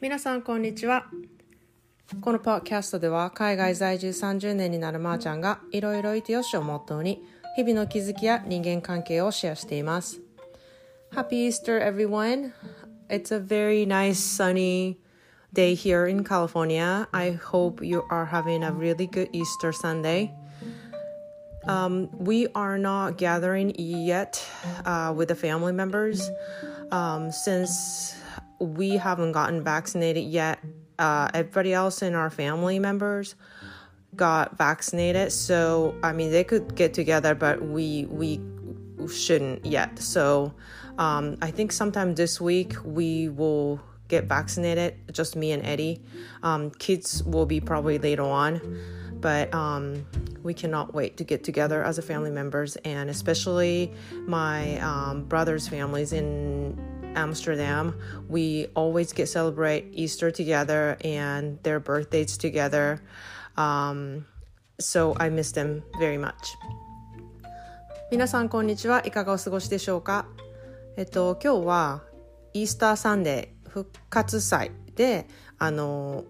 皆さんこんにちはこのポッドキャストでは海外在住30年になるまーちゃんがいろいろいてよしをモットーに日々の気づきや人間関係をシェアしています Happy Easter everyone It's a very nice sunny day here in California I hope you are having a really good Easter Sunday Um, we are not gathering yet uh, with the family members um, since we haven't gotten vaccinated yet. Uh, everybody else in our family members got vaccinated, so I mean they could get together, but we we shouldn't yet. So um, I think sometime this week we will get vaccinated. Just me and Eddie. Um, kids will be probably later on, but um, we cannot wait to get together as a family members, and especially my um, brother's families in Amsterdam. We always get celebrate Easter together and their birthdays together. Um, so I miss them very much. 皆さんこんにちはいかがお過ごしでしょうか？えっと今日はイースターサンデー復活祭であの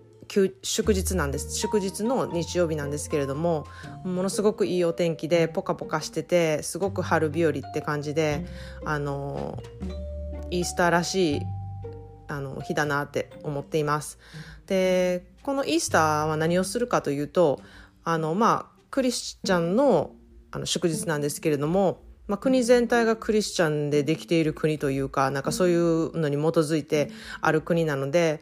祝日なんです祝日の日曜日なんですけれどもものすごくいいお天気でポカポカしててすごく春日和って感じであのイースターらしいあの日だなって思っています。でこのイースターは何をするかというとあのまあクリスチャンのあの祝日なんですけれども、まあ、国全体がクリスチャンでできている国というかなんかそういうのに基づいてある国なので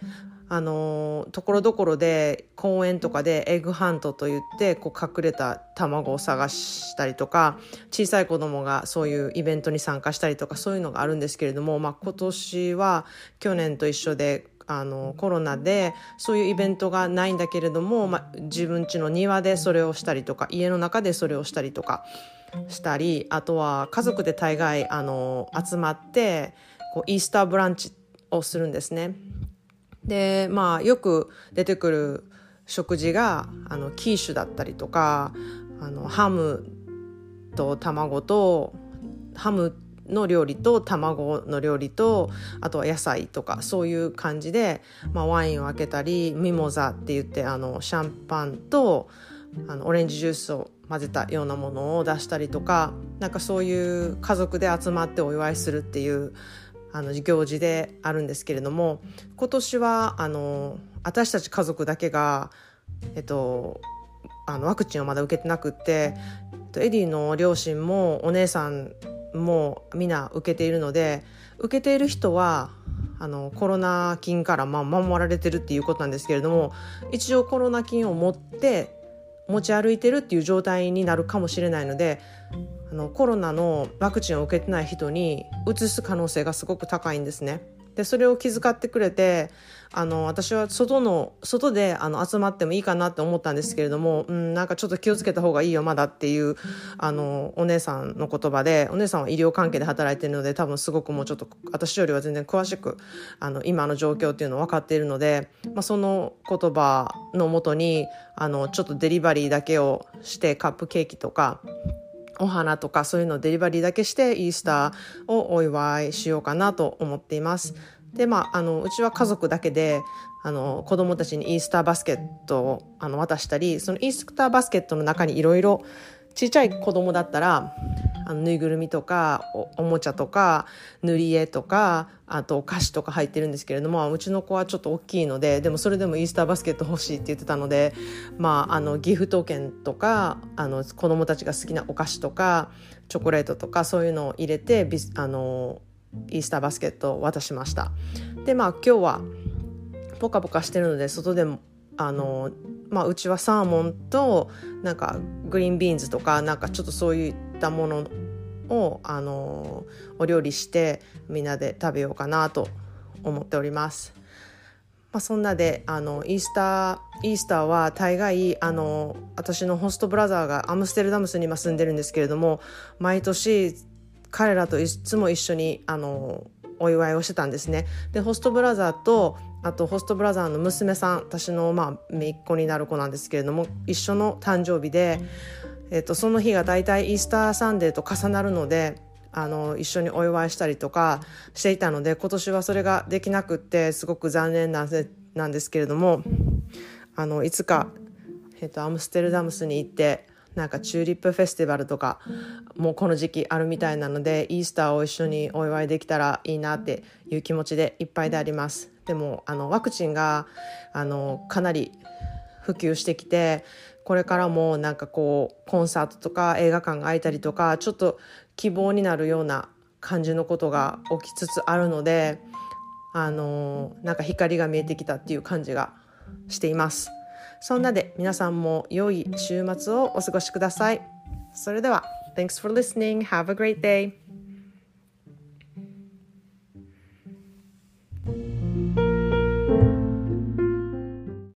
あのところどころで公園とかでエッグハントといってこう隠れた卵を探したりとか小さい子供がそういうイベントに参加したりとかそういうのがあるんですけれども、まあ、今年は去年と一緒であのコロナでそういうイベントがないんだけれども、まあ、自分家の庭でそれをしたりとか家の中でそれをしたりとかしたりあとは家族で大概あの集まってこうイースターブランチをするんですね。でまあよく出てくる食事があのキーシュだったりとかあのハムと卵とハムの料理と卵の料理とあとは野菜とかそういう感じで、まあ、ワインを開けたりミモザって言ってあのシャンパンとあのオレンジジュースを混ぜたようなものを出したりとかなんかそういう家族で集まってお祝いするっていうあの行事であるんですけれども今年はあの私たち家族だけが、えっと、あのワクチンをまだ受けてなくってエディの両親もお姉さんもみんな受けているので受けている人はあのコロナ菌からまあ守られてるっていうことなんですけれども一応コロナ菌を持って持ち歩いてるっていう状態になるかもしれないのであのコロナのワクチンを受けてない人にうつす可能性がすごく高いんですね。でそれを気遣ってくれてあの私は外の外であの集まってもいいかなって思ったんですけれども、うん、なんかちょっと気をつけた方がいいよまだっていうあのお姉さんの言葉でお姉さんは医療関係で働いてるので多分すごくもうちょっと私よりは全然詳しくあの今の状況っていうのを分かっているので、まあ、その言葉のもとにあのちょっとデリバリーだけをしてカップケーキとかお花とかそういうのをデリバリーだけしてイースターをお祝いしようかなと思っています。でまあ、あのうちは家族だけであの子供たちにイースターバスケットをあの渡したりそのイースターバスケットの中にいろいろちっちゃい子供だったらあのぬいぐるみとかおもちゃとか塗り絵とかあとお菓子とか入ってるんですけれどもうちの子はちょっと大きいのででもそれでもイースターバスケット欲しいって言ってたので、まあ、あのギフト券とかあの子供たちが好きなお菓子とかチョコレートとかそういうのを入れてあのイースターバスケットを渡しました。でまあ今日はポカポカしてるので外でもあのまあ、うちはサーモンとなんかグリーンビーンズとかなんかちょっとそういったものをあのお料理してみんなで食べようかなと思っております。まあ、そんなであのイースターイースターは大概あの私のホストブラザーがアムステルダムスに今住んでるんですけれども毎年彼らといつも一緒にあのお祝いをしてたんですね。でホストブラザーとあとホストブラザーの娘さん私のまあ姪っ子になる子なんですけれども一緒の誕生日で、えー、とその日が大体イースターサンデーと重なるのであの一緒にお祝いしたりとかしていたので今年はそれができなくってすごく残念ななんですけれどもあのいつか、えっと、アムステルダムスに行ってなんかチューリップフェスティバルとかもうこの時期あるみたいなのでイースターを一緒にお祝いできたらいいなっていう気持ちでいっぱいであります。でもあのワクチンがあのかなり普及してきてこれからもなんかこうコンサートとか映画館が開いたりとかちょっと希望になるような感じのことが起きつつあるのであのなんか光が見えてきたっていう感じがしていますそんなで皆さんも良い週末をお過ごしくださいそれでは Thanks for listening. Have a great day.